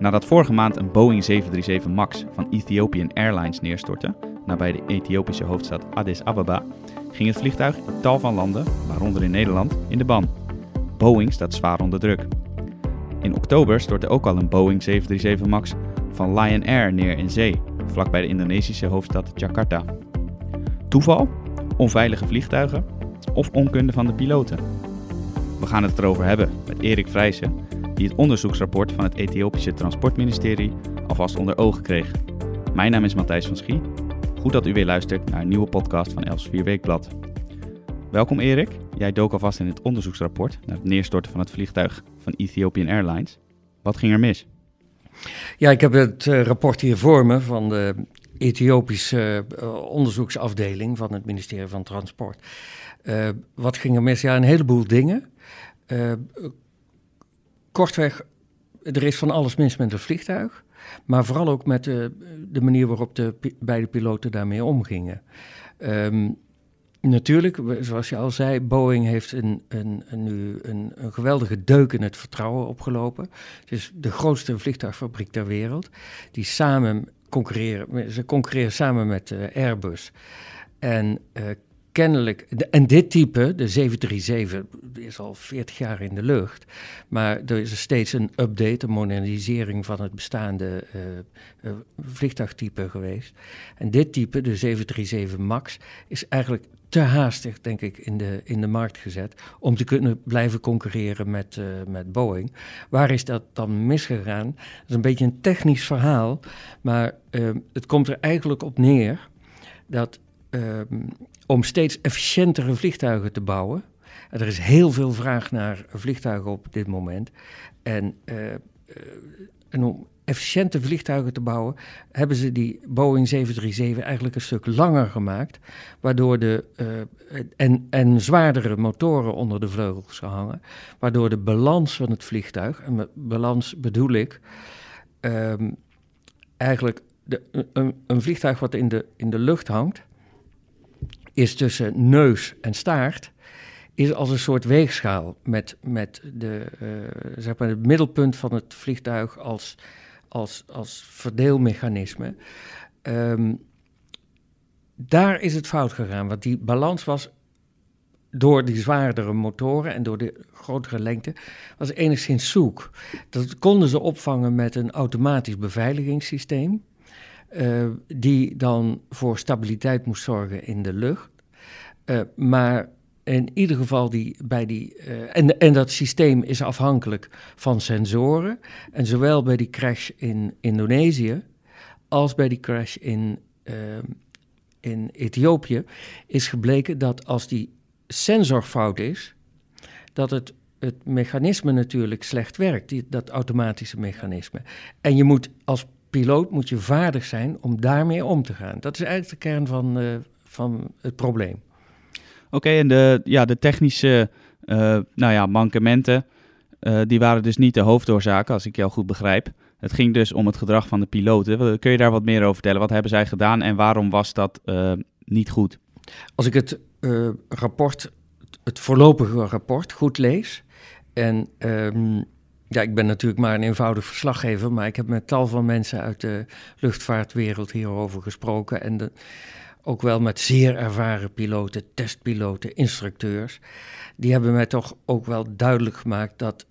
Nadat vorige maand een Boeing 737 MAX van Ethiopian Airlines neerstortte, nabij de Ethiopische hoofdstad Addis Ababa, ging het vliegtuig in tal van landen, waaronder in Nederland, in de ban. Boeing staat zwaar onder druk. In oktober stortte ook al een Boeing 737 MAX van Lion Air neer in zee, vlakbij de Indonesische hoofdstad Jakarta. Toeval? Onveilige vliegtuigen? Of onkunde van de piloten? We gaan het erover hebben met Erik Vrijsen, die het onderzoeksrapport van het Ethiopische Transportministerie alvast onder ogen kreeg. Mijn naam is Matthijs van Schie. Goed dat u weer luistert naar een nieuwe podcast van Elsevier Weekblad. Welkom Erik. Jij dook alvast in het onderzoeksrapport naar het neerstorten van het vliegtuig van Ethiopian Airlines. Wat ging er mis? Ja, ik heb het uh, rapport hier voor me van de Ethiopische uh, onderzoeksafdeling van het ministerie van Transport. Uh, wat ging er mis? Ja, een heleboel dingen. Kortweg, er is van alles mis met het vliegtuig. Maar vooral ook met de, de manier waarop de beide piloten daarmee omgingen. Um, Natuurlijk, zoals je al zei, Boeing heeft een, een, een, nu een, een, geweldige deuk in het vertrouwen opgelopen. Het is de grootste vliegtuigfabriek ter wereld. Die samen concurreren, ze concurreren samen met uh, Airbus. En uh, kennelijk, en dit type, de 737, is al 40 jaar in de lucht. Maar er is steeds een update, een modernisering van het bestaande uh, vliegtuigtype geweest. En dit type, de 737 MAX, is eigenlijk te haastig, denk ik, in de, in de markt gezet om te kunnen blijven concurreren met, uh, met Boeing. Waar is dat dan misgegaan? Dat is een beetje een technisch verhaal, maar uh, het komt er eigenlijk op neer dat uh, om steeds efficiëntere vliegtuigen te bouwen, er is heel veel vraag naar vliegtuigen op dit moment, en, en om efficiënte vliegtuigen te bouwen, hebben ze die Boeing 737 eigenlijk een stuk langer gemaakt, waardoor de uh, en, en zwaardere motoren onder de vleugels gehangen, waardoor de balans van het vliegtuig, en met balans bedoel ik um, eigenlijk de, een, een, vliegtuig wat in de, in de lucht hangt, is tussen neus en staart is als een soort weegschaal met, met de, uh, zeg maar het middelpunt van het vliegtuig als als, als verdeelmechanisme. Um, daar is het fout gegaan, want die balans was door die zwaardere motoren en door de grotere lengte, was enigszins zoek. Dat konden ze opvangen met een automatisch beveiligingssysteem, uh, die dan voor stabiliteit moest zorgen in de lucht. Uh, maar in ieder geval die, bij die. Uh, en, en dat systeem is afhankelijk van sensoren. En zowel bij die crash in Indonesië als bij die crash in, in Ethiopië is gebleken dat als die sensor fout is, dat het, het mechanisme natuurlijk slecht werkt, die, dat automatische mechanisme. En je moet als piloot moet je vaardig zijn om daarmee om te gaan. Dat is eigenlijk de kern van, uh, van het probleem. Oké, en de, ja, de technische uh, nou ja, mankementen, uh, die waren dus niet de hoofdoorzaken, als ik jou goed begrijp. Het ging dus om het gedrag van de piloten. Kun je daar wat meer over vertellen? Wat hebben zij gedaan en waarom was dat niet goed? Als ik het rapport, het voorlopige rapport, goed lees. En um, ja, ik ben natuurlijk maar een eenvoudig verslaggever, maar ik heb met tal van mensen uit de luchtvaartwereld hierover gesproken. En ook wel met zeer ervaren piloten, testpiloten, instructeurs. Die hebben mij toch ook wel duidelijk gemaakt dat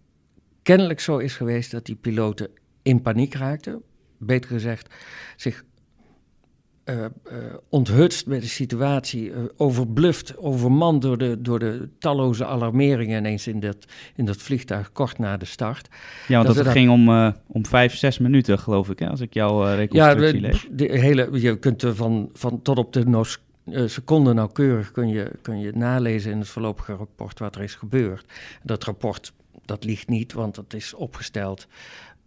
kennelijk zo is geweest dat die piloten in paniek raakten. Beter gezegd, zich uh, onthutst met de situatie, uh, overbluft, overmand door de, door de talloze alarmeringen ineens in dat, in dat vliegtuig kort na de start. Ja, want dat, dat, dat ging om, om vijf, zes minuten, geloof ik, hè, als ik jouw reconstructie ja, lees. De hele, je kunt er van, van tot op de nos, seconde nauwkeurig kun je, kun je nalezen in het voorlopige rapport wat er is gebeurd. Dat rapport, dat ligt niet, want dat is opgesteld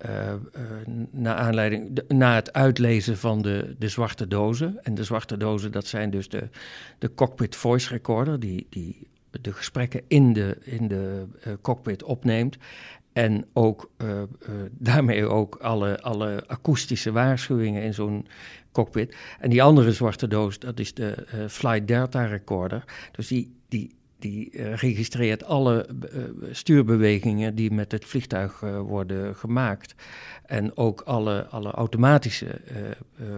uh, uh, na, aanleiding, na het uitlezen van de, de zwarte dozen. En de zwarte dozen, dat zijn dus de, de cockpit voice recorder, die, die de gesprekken in de, in de uh, cockpit opneemt. En ook daarmee ook alle, alle akoestische waarschuwingen in zo'n cockpit. En die andere zwarte doos, dat is de Flight Delta recorder. Dus die, die die eh, registreert alle eh, stuurbewegingen die met het vliegtuig eh, worden gemaakt. En ook alle, alle automatische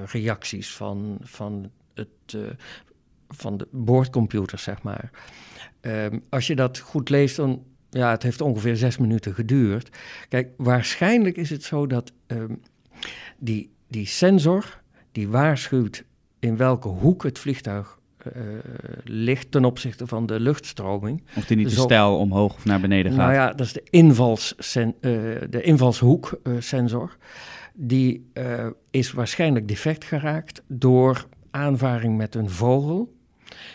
reacties van, van, het, van de boordcomputer, zeg maar. Ehm, als je dat goed leest, dan ja, het heeft ongeveer zes minuten geduurd. Kijk, waarschijnlijk is het zo dat ehm, die, die sensor die waarschuwt in welke hoek het vliegtuig uh, ligt ten opzichte van de luchtstroming. Of die niet te stijl omhoog of naar beneden gaat. Nou ja, dat is de, invals uh, de invalshoek-sensor. die is waarschijnlijk defect geraakt door aanvaring met een vogel.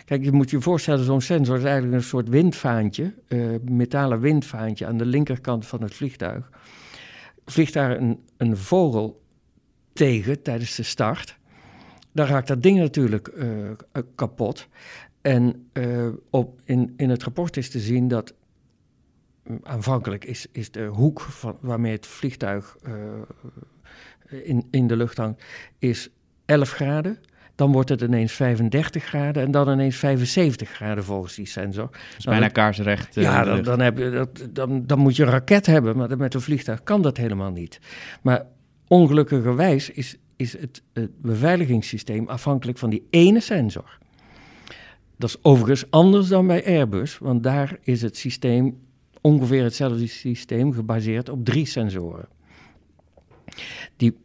Kijk, je moet je voorstellen, zo'n sensor is eigenlijk een soort windvaantje, metalen windvaantje aan de linkerkant van het vliegtuig. Vliegt daar een, een vogel tegen tijdens de start, dan raakt dat ding natuurlijk uh, kapot. En uh, op, in, in het rapport is te zien dat mm, aanvankelijk is, is de hoek van, waarmee het vliegtuig uh, in, in de lucht hangt, is 11 graden. Dan wordt het ineens 35 graden en dan ineens 75 graden volgens die sensor. Dus bijna kaarsrecht. ja, dan, dan, heb je, dat, dan, dan moet je een raket hebben, maar met een vliegtuig kan dat helemaal niet. Maar ongelukkigerwijs is, is het, het beveiligingssysteem afhankelijk van die ene sensor. Dat is overigens anders dan bij Airbus, want daar is het systeem ongeveer hetzelfde systeem gebaseerd op drie sensoren. Die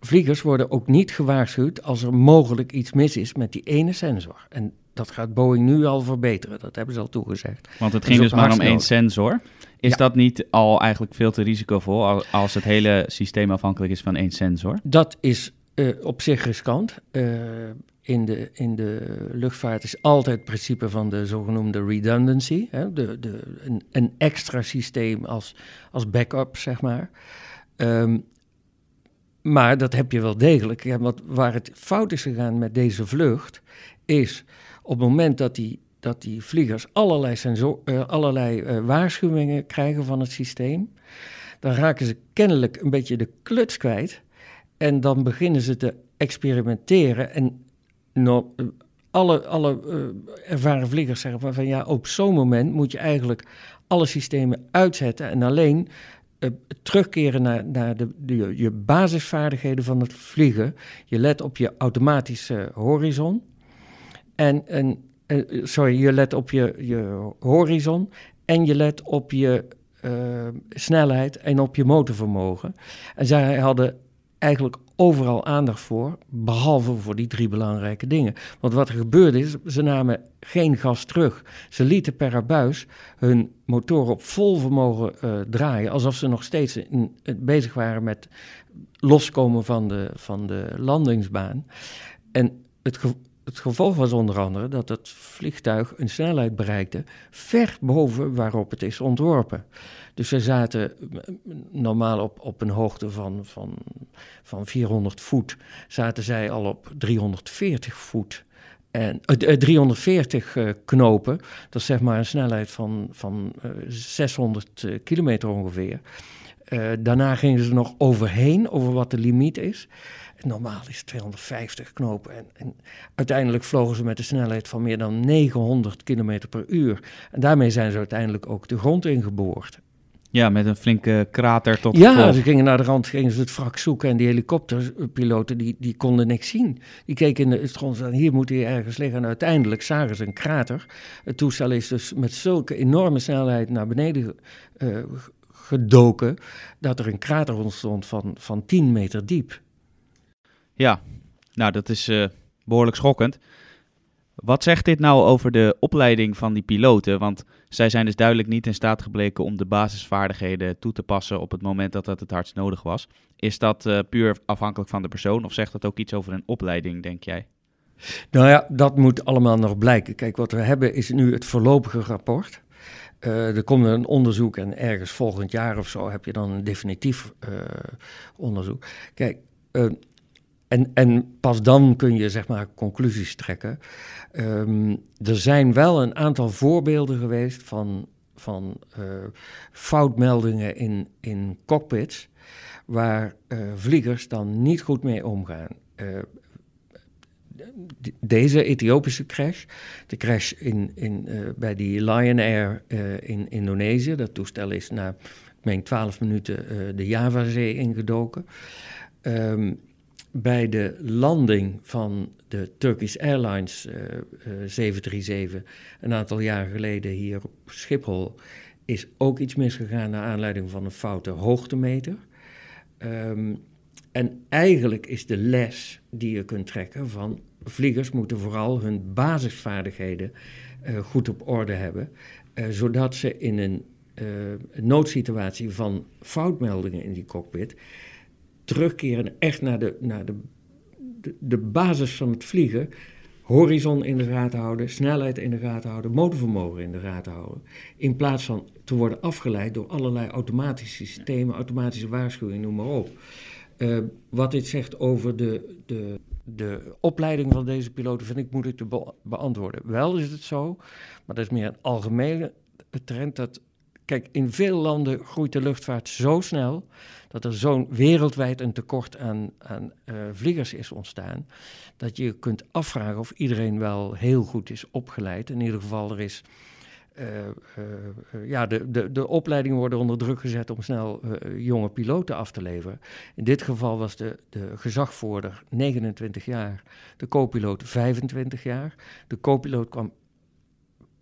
vliegers worden ook niet gewaarschuwd als er mogelijk iets mis is met die ene sensor. En dat gaat Boeing nu al verbeteren, dat hebben ze al toegezegd. Want het ging dus maar om één sensor. Is dat niet al eigenlijk veel te risicovol als het hele systeem afhankelijk is van één sensor? Dat is uh, op zich riskant. Uh, in, de, in de luchtvaart is altijd het principe van de zogenoemde redundancy. Hè? De, de, een, een extra systeem als, als backup, zeg maar. Um, maar dat heb je wel degelijk. Ja, wat, waar het fout is gegaan met deze vlucht, is op het moment dat die dat die vliegers allerlei, sensor, uh, allerlei uh, waarschuwingen krijgen van het systeem. Dan raken ze kennelijk een beetje de kluts kwijt. En dan beginnen ze te experimenteren. En no, alle, alle uh, ervaren vliegers zeggen van ja, op zo'n moment moet je eigenlijk alle systemen uitzetten en alleen terugkeren naar, naar de, de, je basisvaardigheden van het vliegen. Je let op je automatische horizon. En, en uh, sorry, je let op je, je horizon en je let op je uh, snelheid en op je motorvermogen. En zij hadden eigenlijk overal aandacht voor, behalve voor die drie belangrijke dingen. Want wat er gebeurde is, ze namen geen gas terug. Ze lieten per abuis hun motoren op vol vermogen uh, draaien, alsof ze nog steeds in, bezig waren met loskomen van de, van de landingsbaan. En het, het gevolg was onder andere dat het vliegtuig een snelheid bereikte ver boven waarop het is ontworpen. Dus ze zaten normaal op, op een hoogte van, van, van 400 voet, zaten zij al op 340 voet. En, uh, 340 uh, knopen, dat is zeg maar een snelheid van, van 600 uh, kilometer ongeveer. Daarna gingen ze nog overheen, over wat de limiet is. Normaal is 250 knopen. En, en, uiteindelijk vlogen ze met een snelheid van meer dan 900 km per uur. En daarmee zijn ze uiteindelijk ook de grond ingeboord. Ja, met een flinke krater tot Ja, ze gingen naar de rand, gingen ze het wrak zoeken en die helikopterpiloten die, die konden niks zien. Die keken in de grond en hier moet hij ergens liggen. En uiteindelijk zagen ze een krater. Het toestel is dus met zulke enorme snelheid naar beneden uh, gedoken dat er een krater ontstond van, van 10 meter diep. Ja, nou dat is uh, behoorlijk schokkend. Wat zegt dit nou over de opleiding van die piloten? Want zij zijn dus duidelijk niet in staat gebleken om de basisvaardigheden toe te passen op het moment dat dat het hardst nodig was. Is dat uh, puur afhankelijk van de persoon of zegt dat ook iets over een opleiding, denk jij? Nou ja, dat moet allemaal nog blijken. Kijk, wat we hebben is nu het voorlopige rapport. Uh, er komt een onderzoek en ergens volgend jaar of zo heb je dan een definitief onderzoek. Kijk, en, en pas dan kun je zeg maar conclusies trekken. Um, er zijn wel een aantal voorbeelden geweest van, van uh, foutmeldingen in, in cockpits, waar uh, vliegers dan niet goed mee omgaan. Uh, deze Ethiopische crash, de crash in, in, bij die Lion Air in Indonesië. Dat toestel is na, ik meen, 12 minuten de Javazee ingedoken. Um, bij de landing van de Turkish Airlines 737 een aantal jaar geleden hier op Schiphol is ook iets misgegaan naar aanleiding van een foute hoogtemeter. Um, en eigenlijk is de les die je kunt trekken van vliegers moeten vooral hun basisvaardigheden uh, goed op orde hebben, zodat ze in een noodsituatie van foutmeldingen in die cockpit terugkeren echt naar de, naar de, de, basis van het vliegen, horizon in de gaten houden, snelheid in de gaten houden, motorvermogen in de gaten houden. In plaats van te worden afgeleid door allerlei automatische systemen, automatische waarschuwingen, noem maar op. Uh, wat dit zegt over de, de, de opleiding van deze piloten, vind ik moeilijk te be beantwoorden. Wel is het zo, maar dat is meer een algemene trend dat. Kijk, in veel landen groeit de luchtvaart zo snel dat er zo'n wereldwijd een tekort aan, aan uh, vliegers is ontstaan, dat je kunt afvragen of iedereen wel heel goed is opgeleid. In ieder geval, er is uh, uh, ja, de, de, de opleidingen worden onder druk gezet om snel jonge piloten af te leveren. In dit geval was de, de gezagvoerder 29 jaar, de co-piloot 25 jaar. De co-piloot kwam,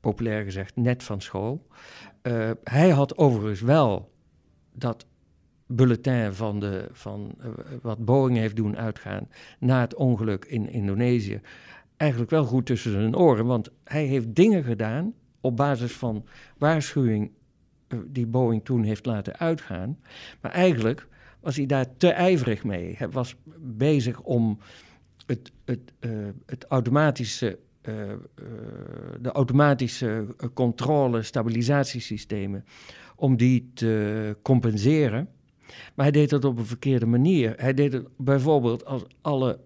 populair gezegd, net van school. hij had overigens wel dat bulletin van, de, van wat Boeing heeft doen uitgaan na het ongeluk in Indonesië eigenlijk wel goed tussen zijn oren, want hij heeft dingen gedaan op basis van waarschuwing eh, die Boeing toen heeft laten uitgaan. Maar eigenlijk was hij daar te ijverig mee. Hij was bezig om het, het, het automatische, de automatische controle, stabilisatiesystemen, om die te compenseren. Maar hij deed dat op een verkeerde manier. Hij deed het bijvoorbeeld als alle.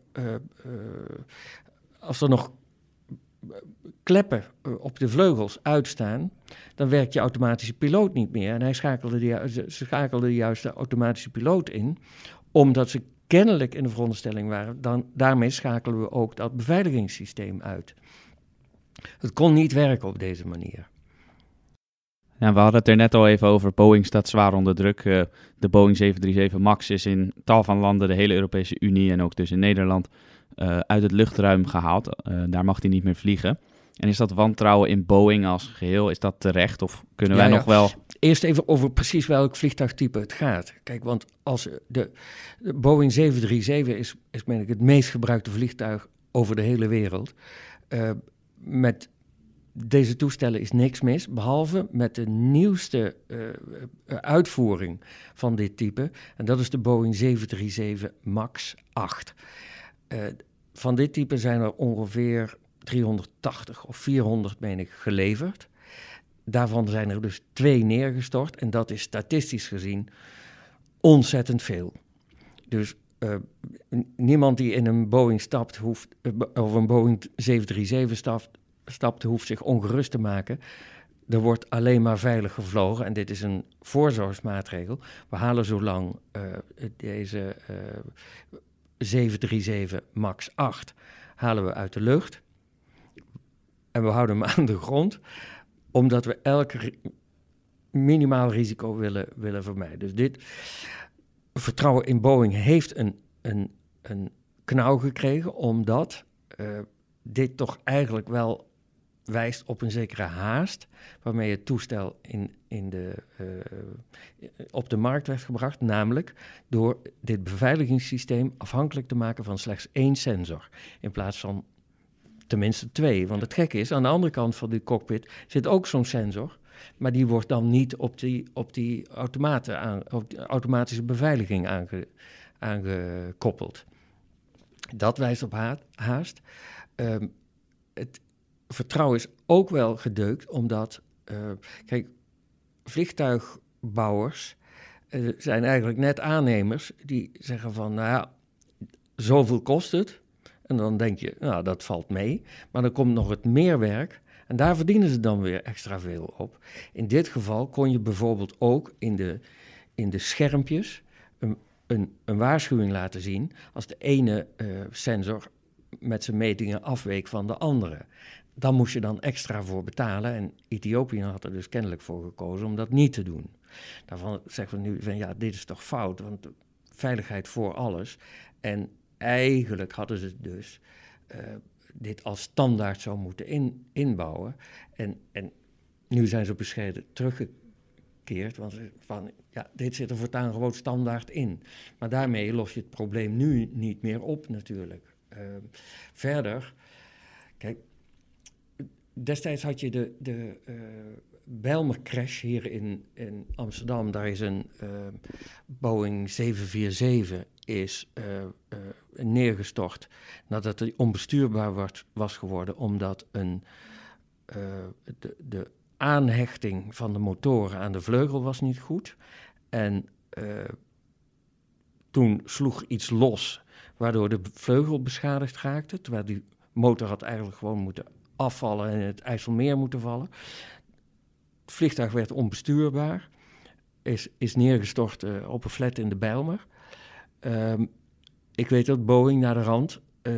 als er nog kleppen eh, op de vleugels uitstaan, dan werkt je automatische piloot niet meer. En hij schakelde de, ze schakelde juist de automatische piloot in, omdat ze kennelijk in de veronderstelling waren, dan, daarmee schakelen we ook dat beveiligingssysteem uit. Het kon niet werken op deze manier. Ja, we hadden het er net al even over. Boeing staat zwaar onder druk. Uh, de Boeing 737 MAX is in tal van landen, de hele Europese Unie en ook dus in Nederland, uh, uit het luchtruim gehaald. Uh, daar mag hij niet meer vliegen. En is dat wantrouwen in Boeing als geheel, is dat terecht? Of kunnen wij ja, nog wel... Eerst even over precies welk vliegtuigtype het gaat. Kijk, want als de, de Boeing 737 is, is meen ik, het meest gebruikte vliegtuig over de hele wereld. Uh, met deze toestellen is niks mis, behalve met de nieuwste uh, uitvoering van dit type. En dat is de Boeing 737 MAX 8. Uh, van dit type zijn er ongeveer 380 of 400, meen ik, geleverd. Daarvan zijn er dus twee neergestort. En dat is statistisch gezien ontzettend veel. Dus uh, niemand die in een Boeing stapt, uh, of een Boeing 737 stapt, stapt, hoeft zich ongerust te maken. Er wordt alleen maar veilig gevlogen en dit is een voorzorgsmaatregel. We halen zo lang uh, deze 737 MAX 8 halen we uit de lucht. En we houden hem aan de grond, omdat we elk minimaal risico willen, willen vermijden. Dus dit vertrouwen in Boeing heeft een, een, een knauw gekregen, omdat uh, dit toch eigenlijk wel wijst op een zekere haast waarmee het toestel in, in de, uh, op de markt werd gebracht, namelijk door dit beveiligingssysteem afhankelijk te maken van slechts één sensor in plaats van tenminste twee. Want het gekke is, aan de andere kant van die cockpit zit ook zo'n sensor, maar die wordt dan niet op die, op die, automaten aan, automatische beveiliging aange, aangekoppeld. Dat wijst op haast. Um, het, vertrouwen is ook wel gedeukt, omdat, uh, kijk, vliegtuigbouwers uh, zijn eigenlijk net aannemers die zeggen van, nou ja, zoveel kost het. En dan denk je, nou, dat valt mee. Maar dan komt nog het meerwerk. En daar verdienen ze dan weer extra veel op. In dit geval kon je bijvoorbeeld ook in de, in de schermpjes een, een, een waarschuwing laten zien. Als de ene uh, sensor met zijn metingen afweek van de andere. Dan moest je dan extra voor betalen. En Ethiopië had er dus kennelijk voor gekozen om dat niet te doen. Daarvan zeggen we nu van ja, dit is toch fout, want veiligheid voor alles. En eigenlijk hadden ze dus uh, dit als standaard zou moeten in, inbouwen. En, en nu zijn ze bescheiden teruggekeerd, want van, ja, dit zit er voortaan gewoon standaard in. Maar daarmee los je het probleem nu niet meer op natuurlijk. Uh, verder, kijk, destijds had je de, de uh, crash hier in, in Amsterdam. Daar is een uh, Boeing 747 is uh, neergestort nadat hij onbestuurbaar was geworden, omdat een, de, de aanhechting van de motoren aan de vleugel was niet goed. En toen sloeg iets los, waardoor de vleugel beschadigd raakte, terwijl die motor had eigenlijk gewoon moeten afvallen en het IJsselmeer moeten vallen. Het vliegtuig werd onbestuurbaar, is, is neergestort uh, op een flat in de Bijlmer. Um, ik weet dat Boeing naar de rand uh,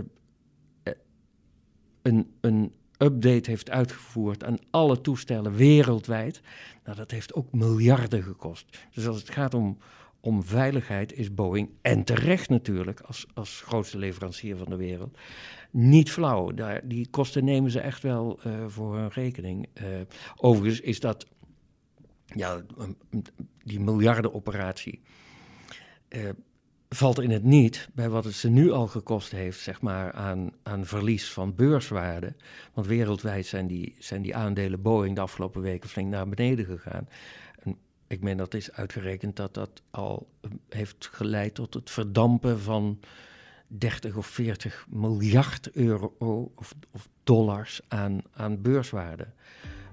een, een update heeft uitgevoerd aan alle toestellen wereldwijd. Nou, dat heeft ook miljarden gekost. Dus als het gaat om, om veiligheid is Boeing, en terecht natuurlijk, als, als grootste leverancier van de wereld, niet flauw. Daar, die kosten nemen ze echt wel uh, voor hun rekening. Uh, overigens is dat, ja, die miljardenoperatie. Uh, valt in het niet bij wat het ze nu al gekost heeft, zeg maar, aan, aan verlies van beurswaarde. Want wereldwijd zijn die, zijn die aandelen Boeing de afgelopen weken flink naar beneden gegaan. En ik meen dat is uitgerekend dat dat al heeft geleid tot het verdampen van 30 of 40 miljard euro of, of dollars aan, aan beurswaarde.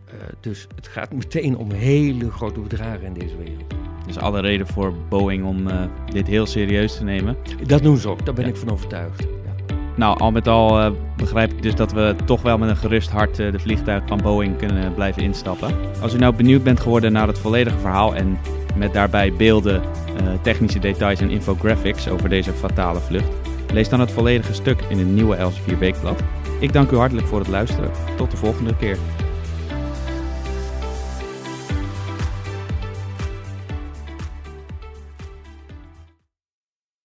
Uh, dus het gaat meteen om hele grote bedragen in deze wereld. Dus alle reden voor Boeing om uh, dit heel serieus te nemen. Dat doen ze ook, daar ben ja. ik van overtuigd. Ja. Nou, al met al uh, begrijp ik dus dat we toch wel met een gerust hart de vliegtuig van Boeing kunnen blijven instappen. Als u nou benieuwd bent geworden naar het volledige verhaal en met daarbij beelden, technische details en infographics over deze fatale vlucht, lees dan het volledige stuk in het nieuwe Elsevier Weekblad. Ik dank u hartelijk voor het luisteren. Tot de volgende keer.